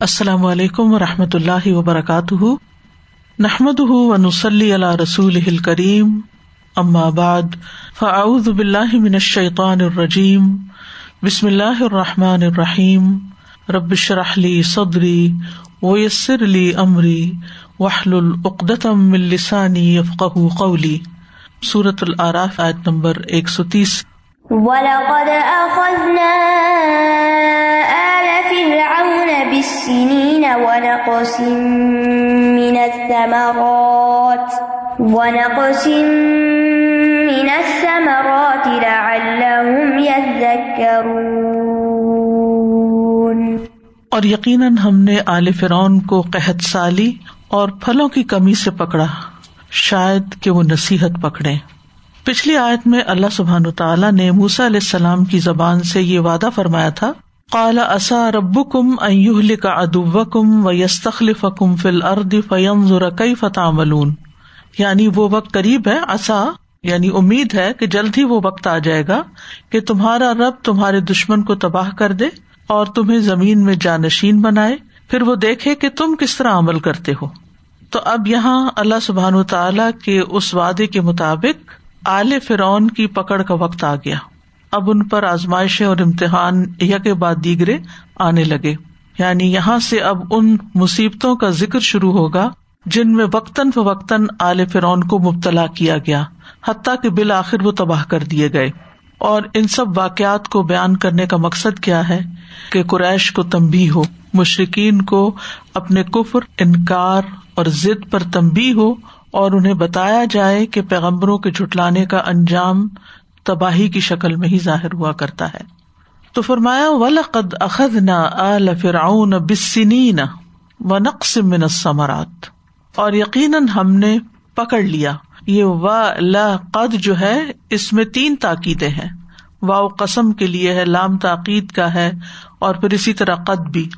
السلام علیکم و رحمۃ اللہ وبرکاتہ۔ نحمد ونسلی علیہ رسول کریم بعد، فاعوذ باللہ من الشیطان الرجیم۔ بسم اللہ الرحمٰن الرحیم۔ ربش رحلی صدری ویسر علی عمری وحل العقدم السانی یفق قولی۔ صورت العراف عید نمبر ایک سو تیس۔ وَلَقَدْ فِرْعَوْنَ بِالسِّنِينَ وَنَقْصٍ مِّنَ الثَّمَرَاتِ، وَنَقْصٍ مِّنَ الثَّمَرَاتِ لَعَلَّهُمْ يَذَّكَّرُونَ. اور یقیناً ہم نے آل فرعون کو قحط سالی اور پھلوں کی کمی سے پکڑا، شاید کہ وہ نصیحت پکڑے پچھلی آیت میں اللہ سبحان تعالیٰ نے موسا علیہ السلام کی زبان سے یہ وعدہ فرمایا تھا کالا اصا رب کم ایوہل کا ادب کم و یس تخلف کم فل ارد فیم ذرقی فتح ملون یعنی وہ وقت قریب ہے اصا یعنی امید ہے کہ جلد ہی وہ وقت آ جائے گا کہ تمہارا رب تمہارے دشمن کو تباہ کر دے اور تمہیں زمین میں جانشین بنائے۔ پھر وہ دیکھے کہ تم کس طرح عمل کرتے ہو۔ تو اب یہاں اللہ سبحان تعالی کے اس وعدے کے مطابق آل فرعون کی پکڑ کا وقت آ گیا۔ اب ان پر آزمائشیں اور امتحان یک بعد دیگرے آنے لگے۔ یعنی یہاں سے اب ان مصیبتوں کا ذکر شروع ہوگا جن میں وقتاً فوقتاً آل فرعون کو مبتلا کیا گیا، حتیٰ کہ بالآخر وہ تباہ کر دیے گئے۔ اور ان سب واقعات کو بیان کرنے کا مقصد کیا ہے کہ قریش کو تمبی ہو مشرقین کو اپنے کفر، انکار اور ضد پر تمبی ہو اور انہیں بتایا جائے کہ پیغمبروں کے جٹلانے کا انجام تباہی کی شکل میں ہی ظاہر ہوا کرتا ہے۔ تو فرمایا، ولقد اخذ نہ آل فرعون بسنین و نقص من ثمرات اور یقیناً ہم نے پکڑ لیا۔ یہ و لا قد جو ہے، اس میں تین تاکیدیں ہیں۔ واؤ قسم کے لیے ہے، لام تاکید کا ہے، اور پھر اسی طرح قد بھی۔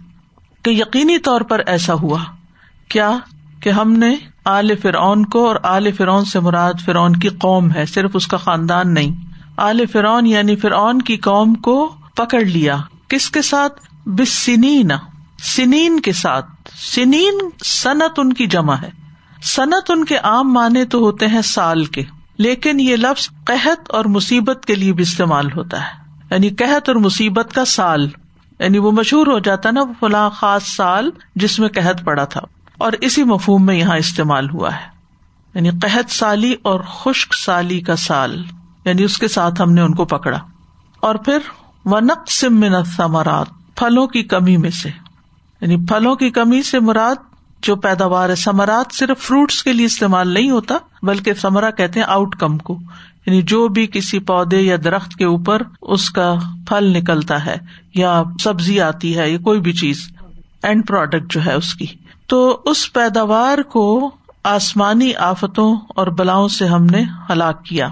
کہ یقینی طور پر ایسا ہوا۔ کیا؟ کہ ہم نے آل فرعون کو اور آل فرعون سے مراد فرعون کی قوم ہے، صرف اس کا خاندان نہیں۔ آل فرعون یعنی فرعون کی قوم کو پکڑ لیا۔ کس کے ساتھ؟ بسنین سنین کے ساتھ۔ سنین صنعت ان کی جمع ہے۔ صنعت ان کے عام معنی تو ہوتے ہیں سال کے۔ لیکن یہ لفظ قحط اور مصیبت کے لیے بھی استعمال ہوتا ہے۔ یعنی قحط اور مصیبت کا سال۔ یعنی وہ مشہور ہو جاتا نا، فلاں خاص سال جس میں قحط پڑا تھا۔ اور اسی مفہوم میں یہاں استعمال ہوا ہے۔ یعنی قحط سالی اور خشک سالی کا سال۔ یعنی اس کے ساتھ ہم نے ان کو پکڑا۔ اور پھر ونق سمن ثمرات پھلوں کی کمی میں سے۔ یعنی پھلوں کی کمی سے مراد جو پیداوار ہے سمرات صرف فروٹس کے لیے استعمال نہیں ہوتا، بلکہ سمرا کہتے ہیں آؤٹ کم کو۔ یعنی جو بھی کسی پودے یا درخت کے اوپر اس کا پھل نکلتا ہے، یا سبزی آتی ہے، یا کوئی بھی چیز اینڈ پروڈکٹ جو ہے اس کی۔ تو اس پیداوار کو آسمانی آفتوں اور بلاؤں سے ہم نے ہلاک کیا۔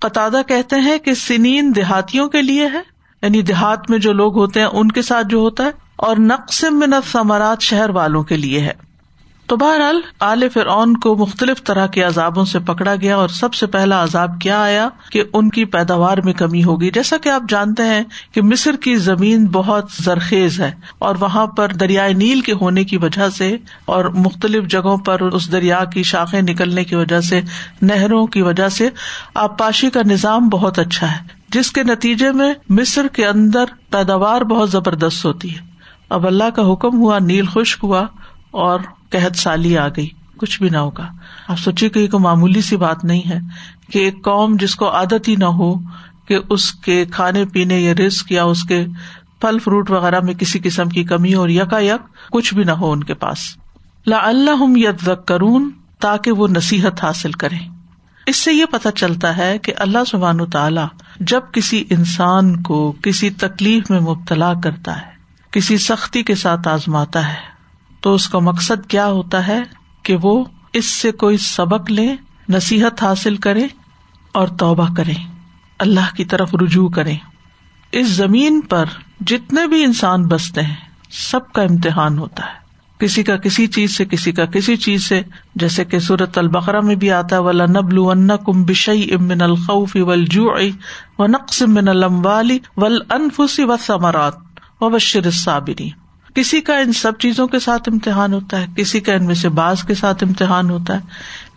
قطع کہتے ہیں کہ سنین دیہاتیوں کے لیے ہے یعنی دیہات میں جو لوگ ہوتے ہیں ان کے ساتھ جو ہوتا ہے، اور نقص من ثمرات شہر والوں کے لیے ہے۔ تو بہرحال آل فرعون کو مختلف طرح کے عذابوں سے پکڑا گیا اور سب سے پہلا عذاب کیا آیا کہ ان کی پیداوار میں کمی ہوگی۔ جیسا کہ آپ جانتے ہیں کہ مصر کی زمین بہت زرخیز ہے اور وہاں پر دریائے نیل کے ہونے کی وجہ سے اور مختلف جگہوں پر اس دریا کی شاخیں نکلنے کی وجہ سے، نہروں کی وجہ سے آبپاشی کا نظام بہت اچھا ہے، جس کے نتیجے میں مصر کے اندر پیداوار بہت زبردست ہوتی ہے۔ اب اللہ کا حکم ہوا، نیل خشک ہوا اور قحط سالی آ گئی۔ کچھ بھی نہ ہوگا۔ آپ سوچیے کہ یہ کوئی معمولی سی بات نہیں ہے کہ ایک قوم جس کو عادت ہی نہ ہو کہ اس کے کھانے پینے یا رسک یا اس کے پھل فروٹ وغیرہ میں کسی قسم کی کمی ہو یکا یک کچھ بھی نہ ہو ان کے پاس۔ لا اللہ کرون تاکہ وہ نصیحت حاصل کرے اس سے یہ پتا چلتا ہے کہ اللہ سبحان تعالی جب کسی انسان کو کسی تکلیف میں مبتلا کرتا ہے، کسی سختی کے ساتھ آزماتا ہے تو اس کا مقصد کیا ہوتا ہے کہ وہ اس سے کوئی سبق لے، نصیحت حاصل کرے اور توبہ کرے، اللہ کی طرف رجوع کرے۔ اس زمین پر جتنے بھی انسان بستے ہیں، سب کا امتحان ہوتا ہے۔ کسی کا کسی چیز سے، کسی کا کسی چیز سے۔ جیسے کہ سورت البقرا میں بھی آتا ہے ولا نبل کم بشئی امن الخوف ولجو و نقص من الموالی ول انفسی و ثمرات و بشر صابری کسی کا ان سب چیزوں کے ساتھ امتحان ہوتا ہے، کسی کا ان میں سے بعض کے ساتھ امتحان ہوتا ہے،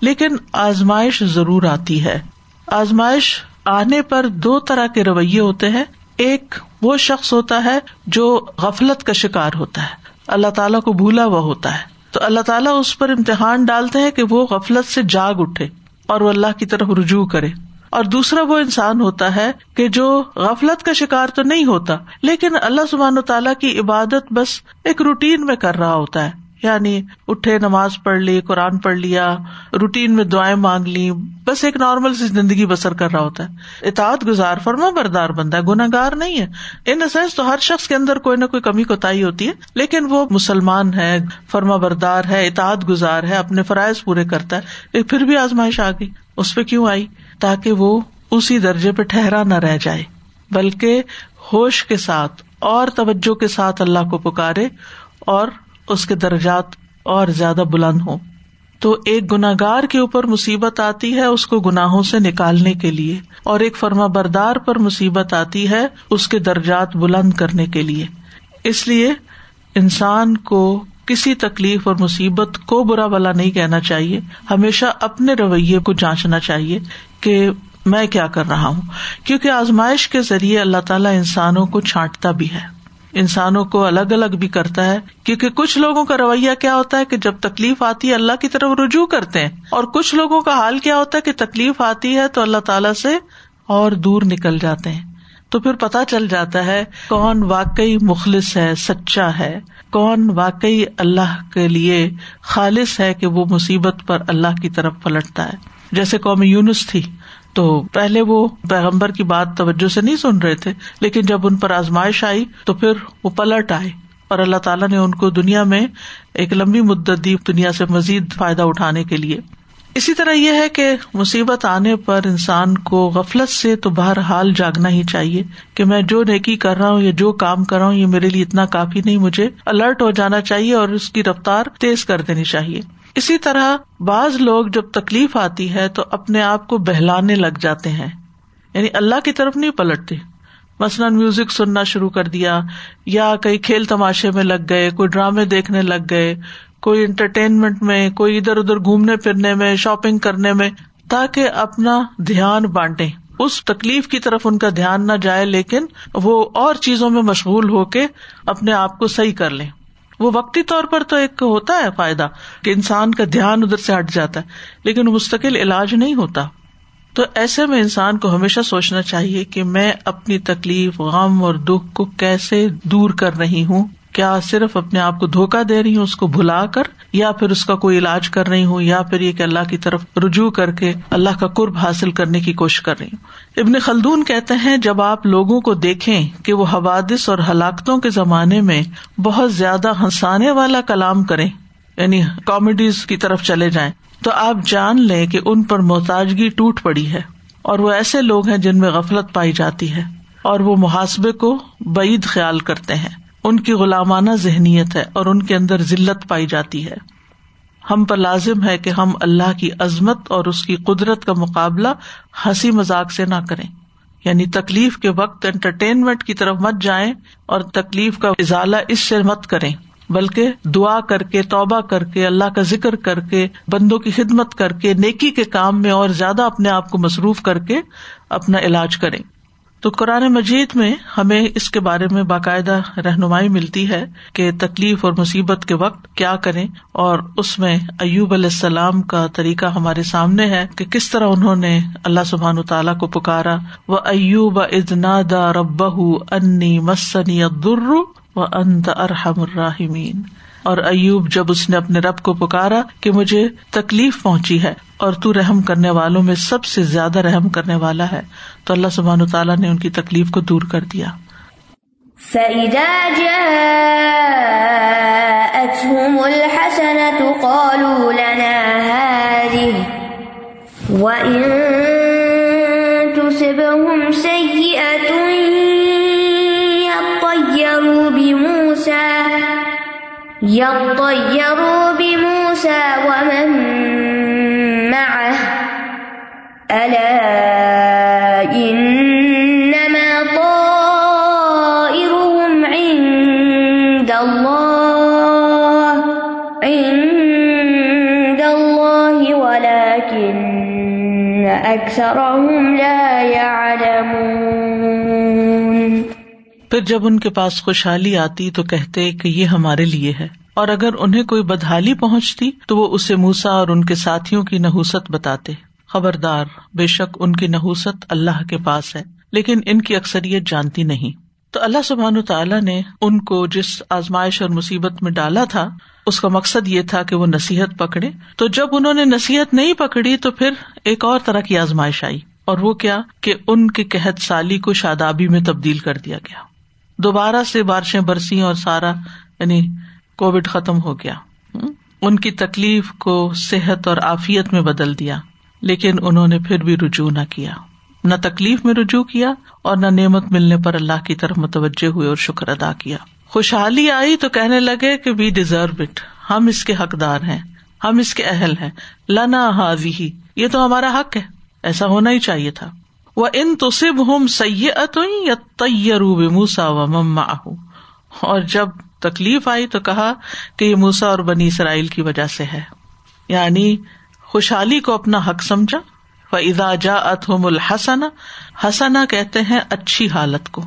لیکن آزمائش ضرور آتی ہے۔ آزمائش آنے پر دو طرح کے رویے ہوتے ہیں۔ ایک وہ شخص ہوتا ہے جو غفلت کا شکار ہوتا ہے۔ اللہ تعالیٰ کو بھولا ہوا ہوتا ہے۔ تو اللہ تعالیٰ اس پر امتحان ڈالتے ہیں کہ وہ غفلت سے جاگ اٹھے اور وہ اللہ کی طرف رجوع کرے۔ اور دوسرا وہ انسان ہوتا ہے کہ جو غفلت کا شکار تو نہیں ہوتا، لیکن اللہ سبحان و تعالیٰ کی عبادت بس ایک روٹین میں کر رہا ہوتا ہے۔ یعنی اٹھے، نماز پڑھ لی، قرآن پڑھ لیا، روٹین میں دعائیں مانگ لی، بس ایک نارمل سی زندگی بسر کر رہا ہوتا ہے۔ اطاعت گزار، فرما بردار بندہ ہے گناگار نہیں ہے۔ ان سینس تو ہر شخص کے اندر کوئی نہ کوئی کمی کوتا ہوتی ہے، لیکن وہ مسلمان ہے، فرما بردار ہے، اطاعت گزار ہے، اپنے فرائض پورے کرتا ہے۔ پھر بھی آزمائش آ گئی، اس پہ کیوں آئی؟ تاکہ وہ اسی درجے پہ ٹھہرا نہ رہ جائے، بلکہ ہوش کے ساتھ اور توجہ کے ساتھ اللہ کو پکارے اور اس کے درجات اور زیادہ بلند ہوں۔ تو ایک گناگار کے اوپر مصیبت آتی ہے اس کو گناہوں سے نکالنے کے لیے، اور ایک فرما بردار پر مصیبت آتی ہے اس کے درجات بلند کرنے کے لیے۔ اس لیے انسان کو کسی تکلیف اور مصیبت کو برا بلا نہیں کہنا چاہیے، ہمیشہ اپنے رویے کو جانچنا چاہیے۔ کہ میں کیا کر رہا ہوں؟ کیونکہ آزمائش کے ذریعے اللہ تعالیٰ انسانوں کو چھانٹتا بھی ہے۔ انسانوں کو الگ الگ بھی کرتا ہے۔ کیونکہ کچھ لوگوں کا رویہ کیا ہوتا ہے کہ جب تکلیف آتی ہے اللہ کی طرف رجوع کرتے ہیں۔ اور کچھ لوگوں کا حال کیا ہوتا ہے کہ تکلیف آتی ہے تو اللہ تعالی سے اور دور نکل جاتے ہیں۔ تو پھر پتا چل جاتا ہے کون واقعی مخلص ہے، سچا ہے۔ کون واقعی اللہ کے لیے خالص ہے کہ وہ مصیبت پر اللہ کی طرف پلٹتا ہے۔ جیسے قومی یونس تھی، تو پہلے وہ پیغمبر کی بات توجہ سے نہیں سن رہے تھے، لیکن جب ان پر آزمائش آئی تو پھر وہ پلٹ آئے اور اللہ تعالیٰ نے ان کو دنیا میں ایک لمبی مدت دی دنیا سے مزید فائدہ اٹھانے کے لیے۔ اسی طرح یہ ہے کہ مصیبت آنے پر انسان کو غفلت سے تو بہرحال جاگنا ہی چاہیے کہ میں جو نیکی کر رہا ہوں یا جو کام کر رہا ہوں، یہ میرے لیے اتنا کافی نہیں، مجھے الرٹ ہو جانا چاہیے اور اس کی رفتار تیز کر دینی چاہیے۔ اسی طرح بعض لوگ جب تکلیف آتی ہے تو اپنے آپ کو بہلانے لگ جاتے ہیں۔ یعنی اللہ کی طرف نہیں پلٹتے۔ مثلاً میوزک سننا شروع کر دیا یا کئی کھیل تماشے میں لگ گئے، کوئی ڈرامے دیکھنے لگ گئے، کوئی انٹرٹینمنٹ میں، کوئی ادھر ادھر گھومنے پھرنے میں شاپنگ کرنے میں، تاکہ اپنا دھیان بانٹے اس تکلیف کی طرف ان کا دھیان نہ جائے، لیکن وہ اور چیزوں میں مشغول ہو کے اپنے آپ کو صحیح کر لیں۔ وہ وقتی طور پر تو ایک ہوتا ہے فائدہ کہ انسان کا دھیان ادھر سے ہٹ جاتا ہے، لیکن مستقل علاج نہیں ہوتا۔ تو ایسے میں انسان کو ہمیشہ سوچنا چاہیے کہ میں اپنی تکلیف، غم اور دکھ کو کیسے دور کر رہی ہوں۔ کیا صرف اپنے آپ کو دھوکا دے رہی ہوں اس کو بھلا کر یا پھر اس کا کوئی علاج کر رہی ہوں یا پھر یہ کہ اللہ کی طرف رجوع کر کے اللہ کا قرب حاصل کرنے کی کوشش کر رہی ہوں؟ ابن خلدون کہتے ہیں جب آپ لوگوں کو دیکھیں کہ وہ حوادث اور ہلاکتوں کے زمانے میں بہت زیادہ ہنسانے والا کلام کریں یعنی کامیڈیز کی طرف چلے جائیں، تو آپ جان لیں کہ ان پر محتاجگی ٹوٹ پڑی ہے اور وہ ایسے لوگ ہیں جن میں غفلت پائی جاتی ہے اور وہ محاسبے کو بعید خیال کرتے ہیں۔ ان کی غلامانہ ذہنیت ہے اور ان کے اندر ذلت پائی جاتی ہے۔ ہم پر لازم ہے کہ ہم اللہ کی عظمت اور اس کی قدرت کا مقابلہ ہنسی مذاق سے نہ کریں۔ یعنی تکلیف کے وقت انٹرٹینمنٹ کی طرف مت جائیں اور تکلیف کا اضالہ اس سے مت کریں، بلکہ دعا کر کے، توبہ کر کے، اللہ کا ذکر کر کے، بندوں کی خدمت کر کے، نیکی کے کام میں اور زیادہ اپنے آپ کو مصروف کر کے اپنا علاج کریں۔ تو قرآن مجید میں ہمیں اس کے بارے میں باقاعدہ رہنمائی ملتی ہے کہ تکلیف اور مصیبت کے وقت کیا کریں اور اس میں ایوب علیہ السلام کا طریقہ ہمارے سامنے ہے کہ کس طرح انہوں نے اللہ سبحان تعالیٰ کو پکارا وہ ایوب ادنا دا رب انی مسنی در و انت ارحم الراحمین. اور ایوب جب اس نے اپنے رب کو پکارا کہ مجھے تکلیف پہنچی ہے اور تو رحم کرنے والوں میں سب سے زیادہ رحم کرنے والا ہے، تو اللہ سبحان تعالیٰ نے ان کی تکلیف کو دور کر دیا۔ يطيروا بموسى ومن معه ألا إنما طائرهم عند الله عند الله ولكن أكثرهم لا يعلمون۔ پھر جب ان کے پاس خوشحالی آتی تو کہتے کہ یہ ہمارے لیے ہے۔ اور اگر انہیں کوئی بدحالی پہنچتی تو وہ اسے موسا اور ان کے ساتھیوں کی نحوست بتاتے۔ خبردار، بے شک ان کی نحوست اللہ کے پاس ہے، لیکن ان کی اکثریت جانتی نہیں۔ تو اللہ سبحان تعالیٰ نے ان کو جس آزمائش اور مصیبت میں ڈالا تھا، اس کا مقصد یہ تھا کہ وہ نصیحت پکڑے۔ تو جب انہوں نے نصیحت نہیں پکڑی تو پھر ایک اور طرح کی آزمائش آئی۔ اور وہ کیا؟ کہ ان کے قحط سالی کو شادابی میں تبدیل کر دیا گیا۔ دوبارہ سے بارشیں برسی اور سارا یعنی کووڈ ختم ہو گیا۔ ان کی تکلیف کو صحت اور آفیت میں بدل دیا، لیکن انہوں نے پھر بھی رجوع نہ کیا۔ نہ تکلیف میں رجوع کیا اور نہ نعمت ملنے پر اللہ کی طرف متوجہ ہوئے اور شکر ادا کیا۔ خوشحالی آئی تو کہنے لگے کہ وی ڈیزرو اٹ ہم اس کے حقدار ہیں، ہم اس کے اہل ہیں۔ لنا حاضی یہ تو ہمارا حق ہے۔ ایسا ہونا ہی چاہیے تھا۔ وہ ان تو سب ہم سید یا تیروب موسا و مما اور جب تکلیف آئی تو کہا کہ یہ موسا اور بنی اسرائیل کی وجہ سے ہے۔ یعنی خوشحالی کو اپنا حق سمجھا۔ ادا جا اتم الحسن حسنا کہتے ہیں اچھی حالت کو۔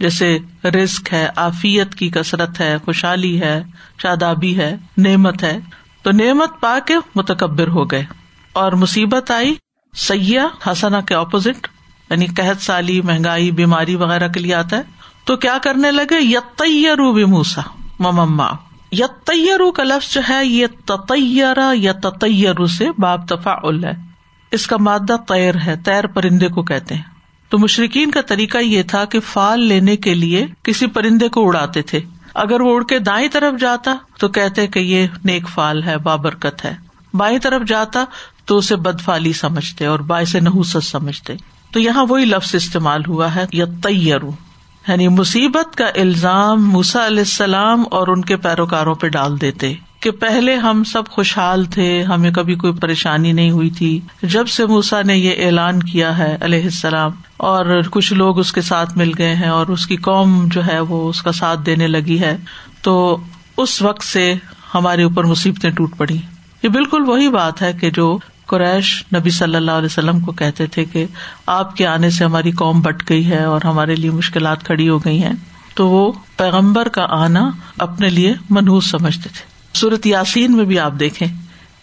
جیسے رسک ہے آفیت کی کثرت ہے، خوشحالی ہے شادابی ہے، نعمت ہے۔ تو نعمت پا کے متکبر ہو گئے۔ اور مصیبت آئی سیاح حسنا کے اپوزٹ یعنی قحط سالی، مہنگائی، بیماری وغیرہ کے لیے آتا ہے۔ تو کیا کرنے لگے؟ یترو بھی موسا مما یترو کا لفظ جو ہے یہ تطیرا یا تطیر سے باب تفا ہے۔ اس کا مادہ تیر ہے تیر پرندے کو کہتے ہیں۔ تو مشرقین کا طریقہ یہ تھا کہ فال لینے کے لیے کسی پرندے کو اڑاتے تھے۔ اگر وہ اڑ کے دائیں طرف جاتا تو کہتے کہ یہ نیک فال ہے، بابرکت ہے۔ بائیں طرف جاتا تو اسے بدفالی سمجھتے اور باعث نحوست سمجھتے۔ تو یہاں وہی لفظ استعمال ہوا ہے یا تیرو یعنی مصیبت کا الزام موسا علیہ السلام اور ان کے پیروکاروں پہ ڈال دیتے کہ پہلے ہم سب خوشحال تھے، ہمیں کبھی کوئی پریشانی نہیں ہوئی تھی۔ جب سے موسا نے یہ اعلان کیا ہے علیہ السلام اور کچھ لوگ اس کے ساتھ مل گئے ہیں اور اس کی قوم جو ہے وہ اس کا ساتھ دینے لگی ہے، تو اس وقت سے ہمارے اوپر مصیبتیں ٹوٹ پڑی یہ بالکل وہی بات ہے کہ جو قریش نبی صلی اللہ علیہ وسلم کو کہتے تھے کہ آپ کے آنے سے ہماری قوم بٹ گئی ہے اور ہمارے لیے مشکلات کھڑی ہو گئی ہیں۔ تو وہ پیغمبر کا آنا اپنے لیے منحوس سمجھتے تھے۔ صورت یاسین میں بھی آپ دیکھیں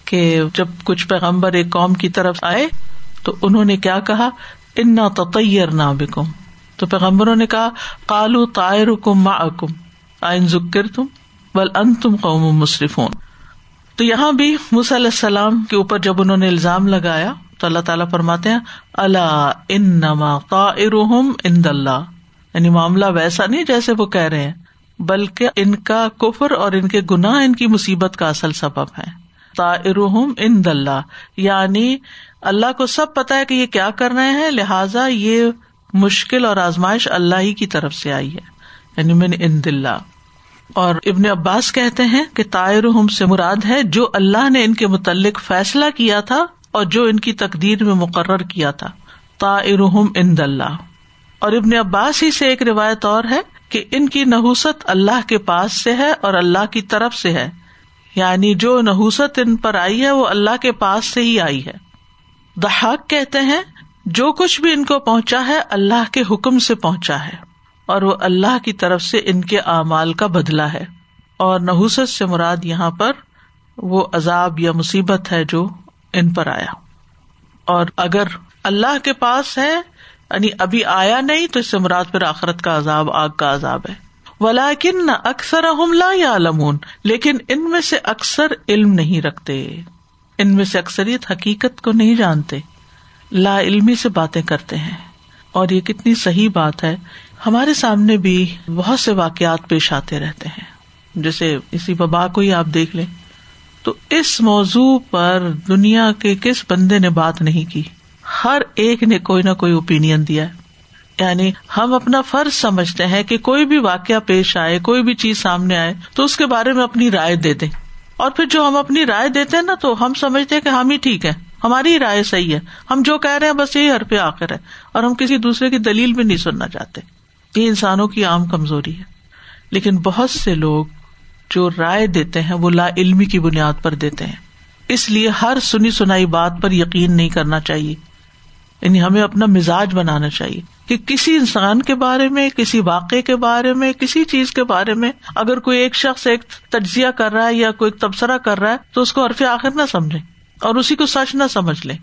کہ جب کچھ پیغمبر ایک قوم کی طرف آئے تو انہوں نے کیا کہا؟ ان نہ تیر نہ بکم تو پیغمبروں نے کہا کالو تائر کم ما اکم آئن ذکر تم بل ان تم قوم مصرف تو یہاں بھی مس علیہ السلام کے اوپر جب انہوں نے الزام لگایا تو اللہ تعالیٰ فرماتے ہیں اللہ ان نما قائرہم ان اللہ. یعنی معاملہ ویسا نہیں جیسے وہ کہہ رہے ہیں، بلکہ ان کا کفر اور ان کے گناہ، ان کی مصیبت کا اصل سبب ہے۔ تائرحم ان دلہ یعنی اللہ کو سب پتا ہے کہ یہ کیا کر رہے ہیں، لہذا یہ مشکل اور آزمائش اللہ ہی کی طرف سے آئی ہے۔ یعنی من ان دلہ اور ابن عباس کہتے ہیں کہ تائرحم سے مراد ہے جو اللہ نے ان کے متعلق فیصلہ کیا تھا اور جو ان کی تقدیر میں مقرر کیا تھا۔ تائرحم ان دلہ اور ابن عباس ہی سے ایک روایت اور ہے کہ ان کی نحوست اللہ کے پاس سے ہے اور اللہ کی طرف سے ہے۔ یعنی جو نحوست ان پر آئی ہے وہ اللہ کے پاس سے ہی آئی ہے۔ دہاق کہتے ہیں، جو کچھ بھی ان کو پہنچا ہے اللہ کے حکم سے پہنچا ہے۔ اور وہ اللہ کی طرف سے ان کے اعمال کا بدلا ہے۔ اور نحوست سے مراد یہاں پر وہ عذاب یا مصیبت ہے جو ان پر آیا۔ اور اگر اللہ کے پاس ہے یعنی ابھی آیا نہیں، تو اس سے مراد پھر آخرت کا عذاب، آگ کا عذاب ہے۔ ولاکن نہ اکثر لا یا علمون لیکن ان میں سے اکثر علم نہیں رکھتے۔ ان میں سے اکثریت حقیقت کو نہیں جانتے۔ لا علمی سے باتیں کرتے ہیں۔ اور یہ کتنی صحیح بات ہے ہمارے سامنے بھی بہت سے واقعات پیش آتے رہتے ہیں۔ جیسے اسی وبا کو ہی آپ دیکھ لیں، تو اس موضوع پر دنیا کے کس بندے نے بات نہیں کی؟ ہر ایک نے کوئی نہ کوئی اوپین دیا ہے۔ یعنی ہم اپنا فرض سمجھتے ہیں کہ کوئی بھی واقعہ پیش آئے، کوئی بھی چیز سامنے آئے، تو اس کے بارے میں اپنی رائے دے دیں۔ اور پھر جو ہم اپنی رائے دیتے ہیں نا، تو ہم سمجھتے ہیں کہ ہم ہی ٹھیک ہے ہماری رائے صحیح ہے۔ ہم جو کہہ رہے ہیں، بس یہی ہر پہ آخر ہے۔ اور ہم کسی دوسرے کی دلیل بھی نہیں سننا چاہتے۔ یہ انسانوں کی عام کمزوری ہے۔ لیکن بہت سے لوگ جو رائے دیتے ہیں وہ لا علمی کی بنیاد پر دیتے ہیں۔ اس لیے ہر سنی سنائی بات پر یقین نہیں کرنا چاہیے۔ یعنی ہمیں اپنا مزاج بنانا چاہیے کہ کسی انسان کے بارے میں، کسی واقعے کے بارے میں، کسی چیز کے بارے میں اگر کوئی ایک شخص ایک تجزیہ کر رہا ہے یا کوئی تبصرہ کر رہا ہے تو اس کو عرف آخر نہ سمجھے اور اسی کو سچ نہ سمجھ لیں۔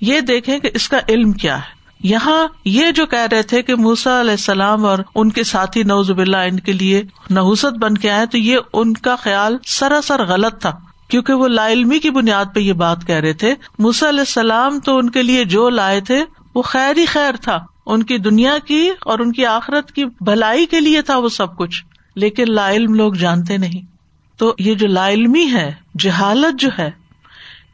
یہ دیکھیں کہ اس کا علم کیا ہے۔ یہاں یہ جو کہہ رہے تھے کہ موسا علیہ السلام اور ان کے ساتھی نوز اللہ ان کے لیے نحوست بن کے آئے، تو یہ ان کا خیال سراسر غلط تھا، کیونکہ وہ لا علمی کی بنیاد پہ یہ بات کہہ رہے تھے۔ موسا علیہ السلام تو ان کے لیے جو لائے تھے، وہ خیر ہی خیر تھا۔ ان کی دنیا کی اور ان کی آخرت کی بھلائی کے لیے تھا وہ سب کچھ، لیکن لا علم لوگ جانتے نہیں۔ تو یہ جو لا علمی ہے، جہالت جو ہے،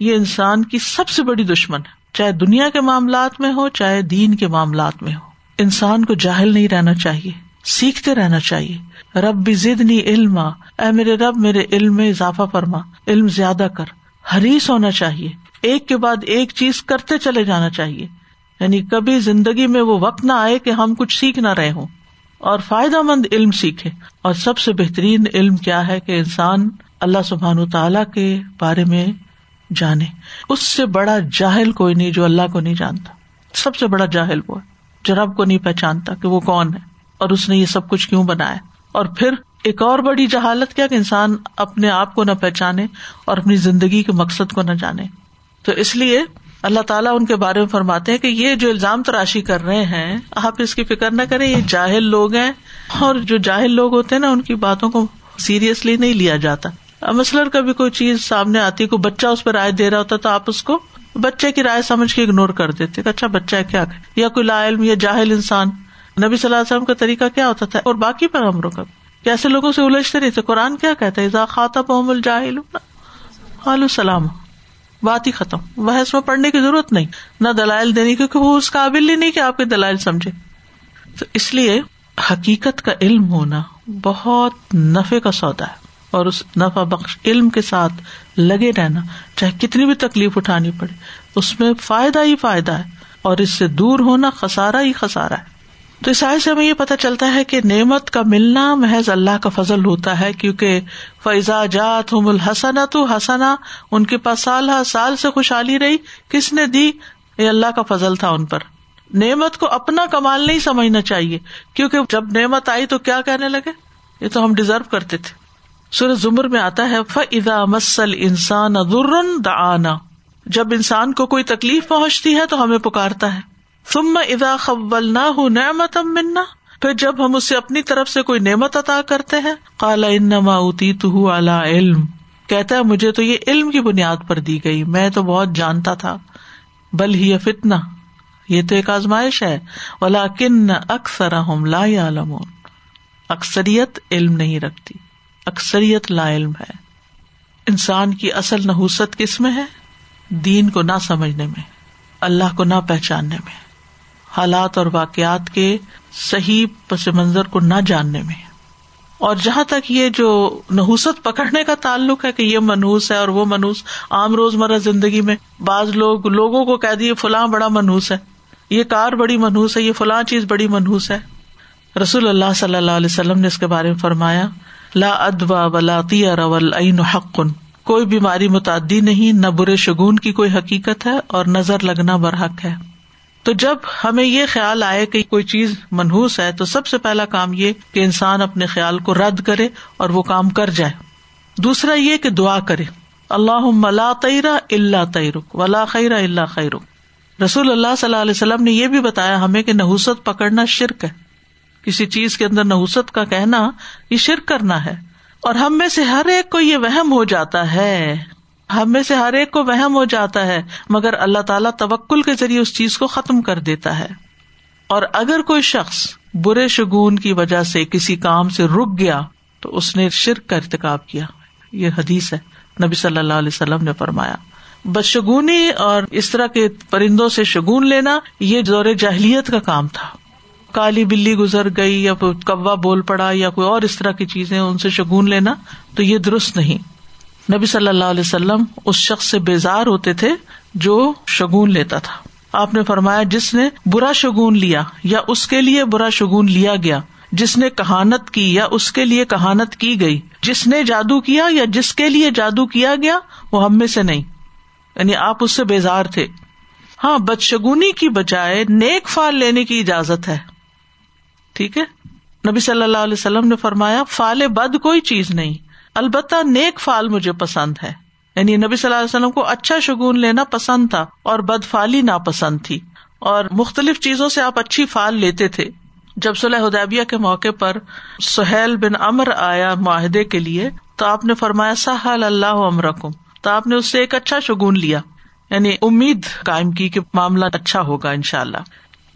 یہ انسان کی سب سے بڑی دشمن ہے۔ چاہے دنیا کے معاملات میں ہو، چاہے دین کے معاملات میں ہو۔ انسان کو جاہل نہیں رہنا چاہیے، سیکھتے رہنا چاہیے۔ رب بھی ضد نہیں علم اے میرے رب، میرے علم میں اضافہ فرما، علم زیادہ کر۔ حریص ہونا چاہیے۔ ایک کے بعد ایک چیز کرتے چلے جانا چاہیے۔ یعنی کبھی زندگی میں وہ وقت نہ آئے کہ ہم کچھ سیکھ نہ رہے ہوں۔ اور فائدہ مند علم سیکھے۔ اور سب سے بہترین علم کیا ہے کہ انسان اللہ سبحان تعالی کے بارے میں جانے۔ اس سے بڑا جاہل کوئی نہیں جو اللہ کو نہیں جانتا۔ سب سے بڑا جاہل وہ جو رب کو نہیں پہچانتا کہ وہ کون ہے اور اس نے یہ سب کچھ کیوں بنایا۔ اور پھر ایک اور بڑی جہالت کیا کہ انسان اپنے آپ کو نہ پہچانے اور اپنی زندگی کے مقصد کو نہ جانے۔ تو اس لیے اللہ تعالیٰ ان کے بارے میں فرماتے ہیں کہ یہ جو الزام تراشی کر رہے ہیں، آپ اس کی فکر نہ کریں، یہ جاہل لوگ ہیں۔ اور جو جاہل لوگ ہوتے ہیں نا، ان کی باتوں کو سیریسلی نہیں لیا جاتا۔ مثلاً کبھی کوئی چیز سامنے آتی کوئی بچہ اس پہ رائے دے رہا ہوتا تو آپ اس کو بچے کی رائے سمجھ کے اگنور کر دیتے اچھا بچہ ہے کیا یا کوئی لا علم یا جاہل انسان۔ نبی صلی اللہ علیہ وسلم کا طریقہ کیا ہوتا تھا؟ اور باقی پیغمبروں کا۔ کیسے لوگوں سے الجھتے رہتے۔ قرآن کیا کہتا ہے؟ خاطب الجاہل السلام بات ہی ختم۔ وہ اس میں پڑھنے کی ضرورت نہیں۔ نہ دلائل دینے کیونکہ وہ اس قابل ہی نہیں کہ آپ کے دلائل سمجھے۔ تو اس لیے حقیقت کا علم ہونا بہت نفے کا سودا ہے۔ اور اس نفا بخش علم کے ساتھ لگے رہنا، چاہے کتنی بھی تکلیف اٹھانی پڑے، اس میں فائدہ ہی فائدہ ہے اور اس سے دور ہونا خسارا ہی خسارا ہے۔ تو اس آئے سے ہمیں یہ پتا چلتا ہے کہ نعمت کا ملنا محض اللہ کا فضل ہوتا ہے، کیونکہ فیضا جات ہوں الحسنا تو حسنا ان کے پاس سال ہر سال سے خوشحالی رہی، کس نے دی؟ یہ اللہ کا فضل تھا ان پر۔ نعمت کو اپنا کمال نہیں سمجھنا چاہیے، کیونکہ جب نعمت آئی تو کیا کہنے لگے؟ یہ تو ہم ڈیزرو کرتے تھے۔ سر زمر میں آتا ہے فضا مسل انسان دعانا۔ جب انسان کو کوئی تکلیف پہنچتی ہے تو ہمیں پکارتا ہے۔ ثم اذا خولناه نعمتا منا۔ پھر جب ہم اسے اپنی طرف سے کوئی نعمت عطا کرتے ہیں کالا انما اوتیتہ علی علم۔ کہتا ہے، مجھے تو یہ علم کی بنیاد پر دی گئی۔ میں تو بہت جانتا تھا۔ بل ہی فتنا یہ تو ایک آزمائش ہے۔ ولیکن اکثرہم لا یعلمون اکثریت علم نہیں رکھتی۔ اکثریت لا علم ہے۔ انسان کی اصل نحوست کس میں ہے؟ دین کو نہ سمجھنے میں، اللہ کو نہ پہچاننے میں۔ حالات اور واقعات کے صحیح پس منظر کو نہ جاننے میں۔ اور جہاں تک یہ جو نحوست پکڑنے کا تعلق ہے کہ یہ منوس ہے اور وہ منوس عام روز مرہ زندگی میں بعض لوگ، لوگوں کو کہہ دیے فلاں بڑا منوس ہے، یہ کار بڑی منہوس ہے، یہ فلاں چیز بڑی منہوس ہے۔ رسول اللہ صلی اللہ علیہ وسلم نے اس کے بارے میں فرمایا لا ادوا ولا رول عین حقن۔ کوئی بیماری متعدی نہیں، نہ برے شگون کی کوئی حقیقت ہے اور نظر لگنا برحق ہے۔ تو جب ہمیں یہ خیال آئے کہ کوئی چیز منہوس ہے، تو سب سے پہلا کام یہ کہ انسان اپنے خیال کو رد کرے اور وہ کام کر جائے۔ دوسرا یہ کہ دعا کرے۔ اللہ ملا تیرا اللہ تیرک ولا خیر اللہ خیرک۔ رسول اللہ صلی اللہ علیہ وسلم نے یہ بھی بتایا ہمیں کہ نحوست پکڑنا شرک ہے۔ کسی چیز کے اندر نحوست کا کہنا یہ شرک کرنا ہے۔ اور ہم میں سے ہر ایک کو یہ وہم ہو جاتا ہے۔ ہم میں سے ہر ایک کو وہم ہو جاتا ہے، مگر اللہ تعالیٰ توکل کے ذریعے اس چیز کو ختم کر دیتا ہے۔ اور اگر کوئی شخص برے شگون کی وجہ سے کسی کام سے رک گیا، تو اس نے شرک کا ارتقاب کیا۔ یہ حدیث ہے۔ نبی صلی اللہ علیہ وسلم نے فرمایا، بدشگونی اور اس طرح کے پرندوں سے شگون لینا، یہ دور جاہلیت کا کام تھا۔ کالی بلی گزر گئی یا کوا بول پڑا یا کوئی اور اس طرح کی چیزیں ان سے شگون لینا، تو یہ درست نہیں۔ نبی صلی اللہ علیہ وسلم اس شخص سے بیزار ہوتے تھے جو شگون لیتا تھا۔ آپ نے فرمایا، جس نے برا شگون لیا یا اس کے لیے برا شگون لیا گیا، جس نے کہانت کی یا اس کے لیے کہانت کی گئی، جس نے جادو کیا یا جس کے لیے جادو کیا گیا، وہ ہم میں سے نہیں۔ یعنی آپ اس سے بیزار تھے۔ ہاں بدشگونی کی بجائے نیک فال لینے کی اجازت ہے۔ ٹھیک ہے؟ نبی صلی اللہ علیہ وسلم نے فرمایا، فال بد کوئی چیز نہیں۔ البتہ نیک فال مجھے پسند ہے۔ یعنی نبی صلی اللہ علیہ وسلم کو اچھا شگون لینا پسند تھا اور بد فالی ناپسند تھی۔ اور مختلف چیزوں سے آپ اچھی فال لیتے تھے۔ جب صلیح ادیبیہ کے موقع پر سہیل بن امر آیا معاہدے کے لیے، تو آپ نے فرمایا، سہل اللہ امرکم۔ تو آپ نے اس سے ایک اچھا شگون لیا۔ یعنی امید قائم کی کہ معاملہ اچھا ہوگا ان شاء اللہ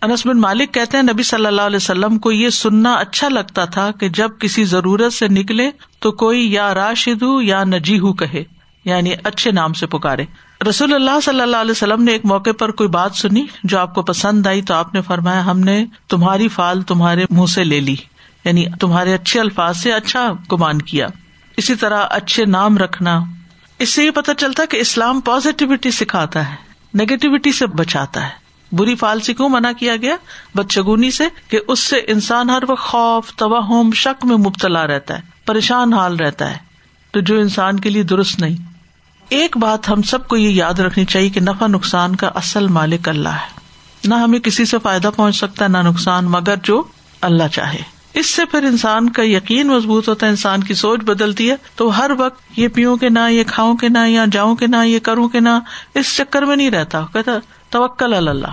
انس بن مالک کہتے ہیں نبی صلی اللہ علیہ وسلم کو یہ سننا اچھا لگتا تھا کہ جب کسی ضرورت سے نکلے تو کوئی یا راشد یا نجیح کہے یعنی اچھے نام سے پکارے۔ رسول اللہ صلی اللہ علیہ وسلم نے ایک موقع پر کوئی بات سنی جو آپ کو پسند آئی تو آپ نے فرمایا، ہم نے تمہاری فال تمہارے منہ سے لے لی یعنی تمہارے اچھے الفاظ سے اچھا گمان کیا۔ اسی طرح اچھے نام رکھنا۔ اس سے یہ پتا چلتا کہ اسلام پازیٹیوٹی سکھاتا ہے نیگیٹیوٹی سے بچاتا ہے۔ بری فال سے کیوں منع کیا گیا؟ بدشگونی سے کہ اس سے انسان ہر وقت خوف، توہم، شک میں مبتلا رہتا ہے، پریشان حال رہتا ہے۔ تو جو انسان کے لیے درست نہیں۔ ایک بات ہم سب کو یہ یاد رکھنی چاہیے کہ نفع نقصان کا اصل مالک اللہ ہے۔ نہ ہمیں کسی سے فائدہ پہنچ سکتا ہے نہ نقصان، مگر جو اللہ چاہے۔ اس سے پھر انسان کا یقین مضبوط ہوتا ہے، انسان کی سوچ بدلتی ہے۔ تو ہر وقت یہ پیوں کے نہ، یہ کھاؤں کے نہ، یا جاؤں کے نہ، یہ کروں کے نہ، اس چکر میں نہیں رہتا۔ کہتا توکل اللہ۔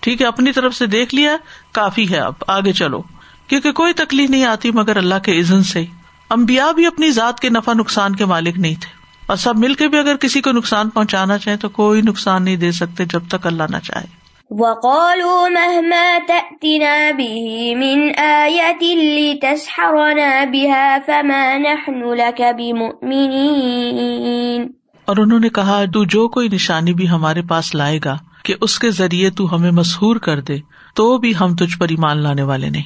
ٹھیک ہے، اپنی طرف سے دیکھ لیا، کافی ہے اب، آگے چلو۔ کیونکہ کوئی تکلیف نہیں آتی مگر اللہ کے عزن سے۔ امبیا بھی اپنی ذات کے نفع نقصان کے مالک نہیں تھے۔ اور سب مل کے بھی اگر کسی کو نقصان پہنچانا چاہے تو کوئی نقصان نہیں دے سکتے جب تک اللہ نہ چاہے۔ وقالوا مهما تأتنا به من آية لتسحرنا بها فما نحن لك بمؤمنين۔ اور انہوں نے کہا، تو جو کوئی نشانی بھی ہمارے پاس لائے گا کہ اس کے ذریعے تو ہمیں مسحور کر دے، تو بھی ہم تجھ پر ایمان لانے والے نہیں۔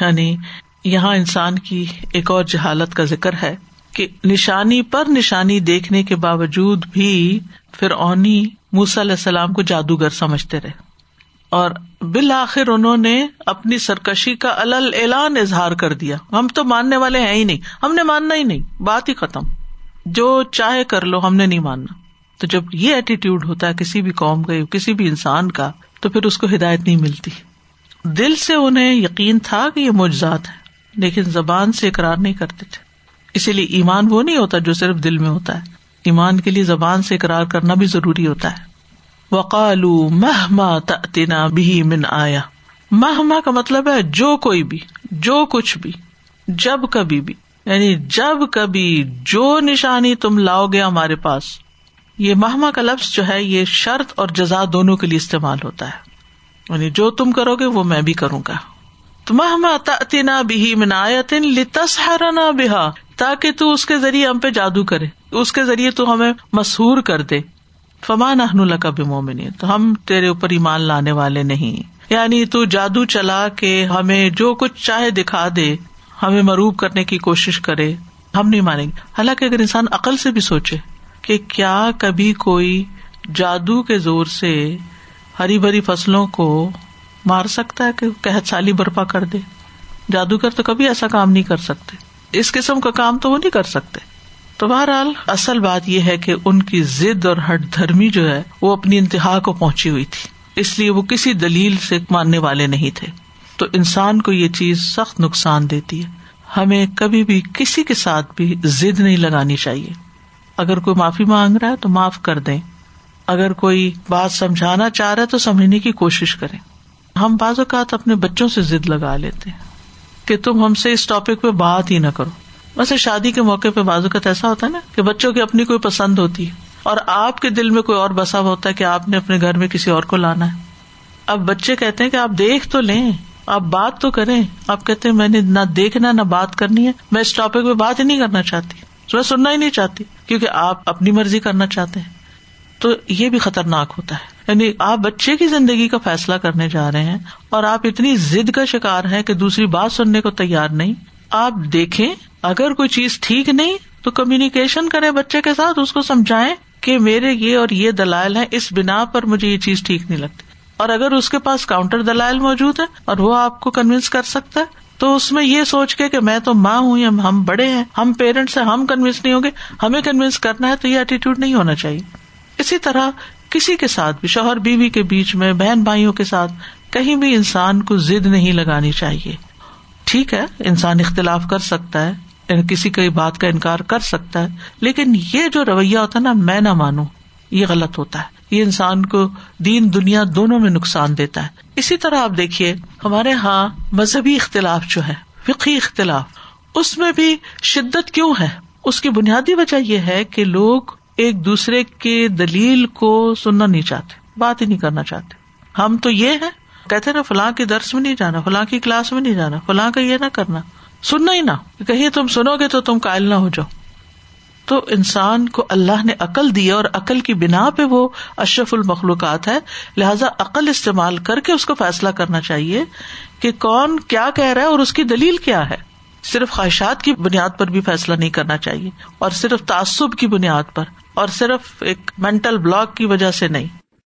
یعنی یہاں انسان کی ایک اور جہالت کا ذکر ہے کہ نشانی پر نشانی دیکھنے کے باوجود بھی پھر اونی موس علیہ السلام کو جادوگر سمجھتے رہے۔ اور بالآخر انہوں نے اپنی سرکشی کا الل اعلان اظہار کر دیا۔ ہم تو ماننے والے ہیں ہی نہیں، ہم نے ماننا ہی نہیں، بات ہی ختم۔ جو چاہے کر لو، ہم نے نہیں ماننا۔ تو جب یہ ایٹیٹیوڈ ہوتا ہے کسی بھی قوم کا کسی بھی انسان کا، تو پھر اس کو ہدایت نہیں ملتی۔ دل سے انہیں یقین تھا کہ یہ مجزاد ہے لیکن زبان سے اقرار نہیں کرتے تھے۔ اسی لیے ایمان وہ نہیں ہوتا جو صرف دل میں ہوتا ہے۔ ایمان کے لیے زبان سے اقرار کرنا بھی ضروری ہوتا ہے۔ وقالو مہما تنا بھی من آیا مہما کا مطلب ہے جو کوئی بھی، جو کچھ بھی، جب کبھی بھی۔ یعنی جب کبھی جو نشانی تم لاؤ گے ہمارے پاس، یہ مہما کا لفظ جو ہے، یہ شرط اور جزا دونوں کے لیے استعمال ہوتا ہے۔ یعنی جو تم کرو گے، وہ میں بھی کروں گا۔ تو مہما تنا بھی من لتسحرنا بہا، تاکہ تو اس کے ذریعے ہم پہ جادو کرے۔ اس کے ذریعے تو ہمیں مسہور کر دے۔ فمان اہن کا بھی مومن تو ہم تیرے اوپر ایمان لانے والے نہیں۔ یعنی تو جادو چلا کے ہمیں جو کچھ چاہے دکھا دے۔ ہمیں مروب کرنے کی کوشش کرے، ہم نہیں مانیں گے۔ حالانکہ اگر انسان عقل سے بھی سوچے کہ کیا کبھی کوئی جادو کے زور سے ہری بھری فصلوں کو مار سکتا ہے کہ قحط سالی برپا کر دے؟ جادوگر تو کبھی ایسا کام نہیں کر سکتے۔ اس قسم کا کام تو وہ نہیں کر سکتے۔ تو بہرحال، اصل بات یہ ہے کہ ان کی ضد اور ہٹ دھرمی جو ہے، وہ اپنی انتہا کو پہنچی ہوئی تھی۔ اس لیے وہ کسی دلیل سے ماننے والے نہیں تھے۔ تو انسان کو یہ چیز سخت نقصان دیتی ہے۔ ہمیں کبھی بھی کسی کے ساتھ بھی ضد نہیں لگانی چاہیے۔ اگر کوئی معافی مانگ رہا ہے تو معاف کر دیں۔ اگر کوئی بات سمجھانا چاہ رہا ہے تو سمجھنے کی کوشش کریں۔ ہم بعض اوقات اپنے بچوں سے ضد لگا لیتے ہیں کہ تم ہم سے اس ٹاپک پہ بات ہی نہ کرو۔ ویسے شادی کے موقع پہ بازو کا ایسا ہوتا ہے نا کہ بچوں کی اپنی کوئی پسند ہوتی ہے اور آپ کے دل میں کوئی اور بسا ہوتا ہے کہ آپ نے اپنے گھر میں کسی اور کو لانا ہے۔ اب بچے کہتے ہیں کہ آپ دیکھ تو لیں۔ آپ بات تو کریں، آپ کہتے ہیں میں نے نہ دیکھنا نہ بات کرنی ہے، میں اس ٹاپک پہ بات ہی نہیں کرنا چاہتی، میں سننا ہی نہیں چاہتی، کیونکہ آپ اپنی مرضی کرنا چاہتے ہیں۔ تو یہ بھی خطرناک ہوتا ہے۔ یعنی آپ بچے کی زندگی کا فیصلہ کرنے جا رہے ہیں اور آپ اتنی ضد کا شکار ہے کہ دوسری بات سننے کو تیار نہیں۔ آپ دیکھیں، اگر کوئی چیز ٹھیک نہیں، تو کمیونیکیشن کرے بچے کے ساتھ، اس کو سمجھائیں کہ میرے یہ اور یہ دلائل ہے اس بنا پر مجھے یہ چیز ٹھیک نہیں لگتی۔ اور اگر اس کے پاس کاؤنٹر دلائل موجود ہے اور وہ آپ کو کنوینس کر سکتا ہے، تو اس میں یہ سوچ کے کہ میں تو ماں ہوں یا ہم بڑے ہیں، ہم پیرنٹس ہیں، ہم کنوینس نہیں ہوں گے، ہمیں کنوینس کرنا ہے تو یہ ایٹیٹیوڈ نہیں ہونا چاہیے۔ اسی طرح کسی کے ساتھ بھی، شوہر بیوی کے بیچ میں، بہن بھائیوں کے ساتھ کہیں بھی انسان کو ضد نہیں لگانی چاہیے۔ ٹھیک ہے، انسان اختلاف کر سکتا ہے کسی کی بات کا انکار کر سکتا ہے، لیکن یہ جو رویہ ہوتا ہے نا، میں نہ مانوں، یہ غلط ہوتا ہے۔ یہ انسان کو دین دنیا دونوں میں نقصان دیتا ہے۔ اسی طرح آپ دیکھیے، ہمارے یہاں مذہبی اختلاف جو ہے فقی اختلاف، اس میں بھی شدت کیوں ہے؟ اس کی بنیادی وجہ یہ ہے کہ لوگ ایک دوسرے کے دلیل کو سننا نہیں چاہتے، بات ہی نہیں کرنا چاہتے۔ ہم تو یہ ہے کہتے نا، فلاں کے درس میں نہیں جانا، فلاں کی کلاس میں نہیں جانا، فلاں کا یہ نہ کرنا۔ سننا ہی نہ کہیے تم سنو گے تو تم قائل نہ ہو جاؤ۔ تو انسان کو اللہ نے عقل دی اور عقل کی بنا پہ وہ اشرف المخلوقات ہے۔ لہذا عقل استعمال کر کے اس کو فیصلہ کرنا چاہیے کہ کون کیا کہہ رہا ہے اور اس کی دلیل کیا ہے۔ صرف خواہشات کی بنیاد پر بھی فیصلہ نہیں کرنا چاہیے اور صرف تعصب کی بنیاد پر اور صرف ایک مینٹل بلاک کی وجہ سے نہیں۔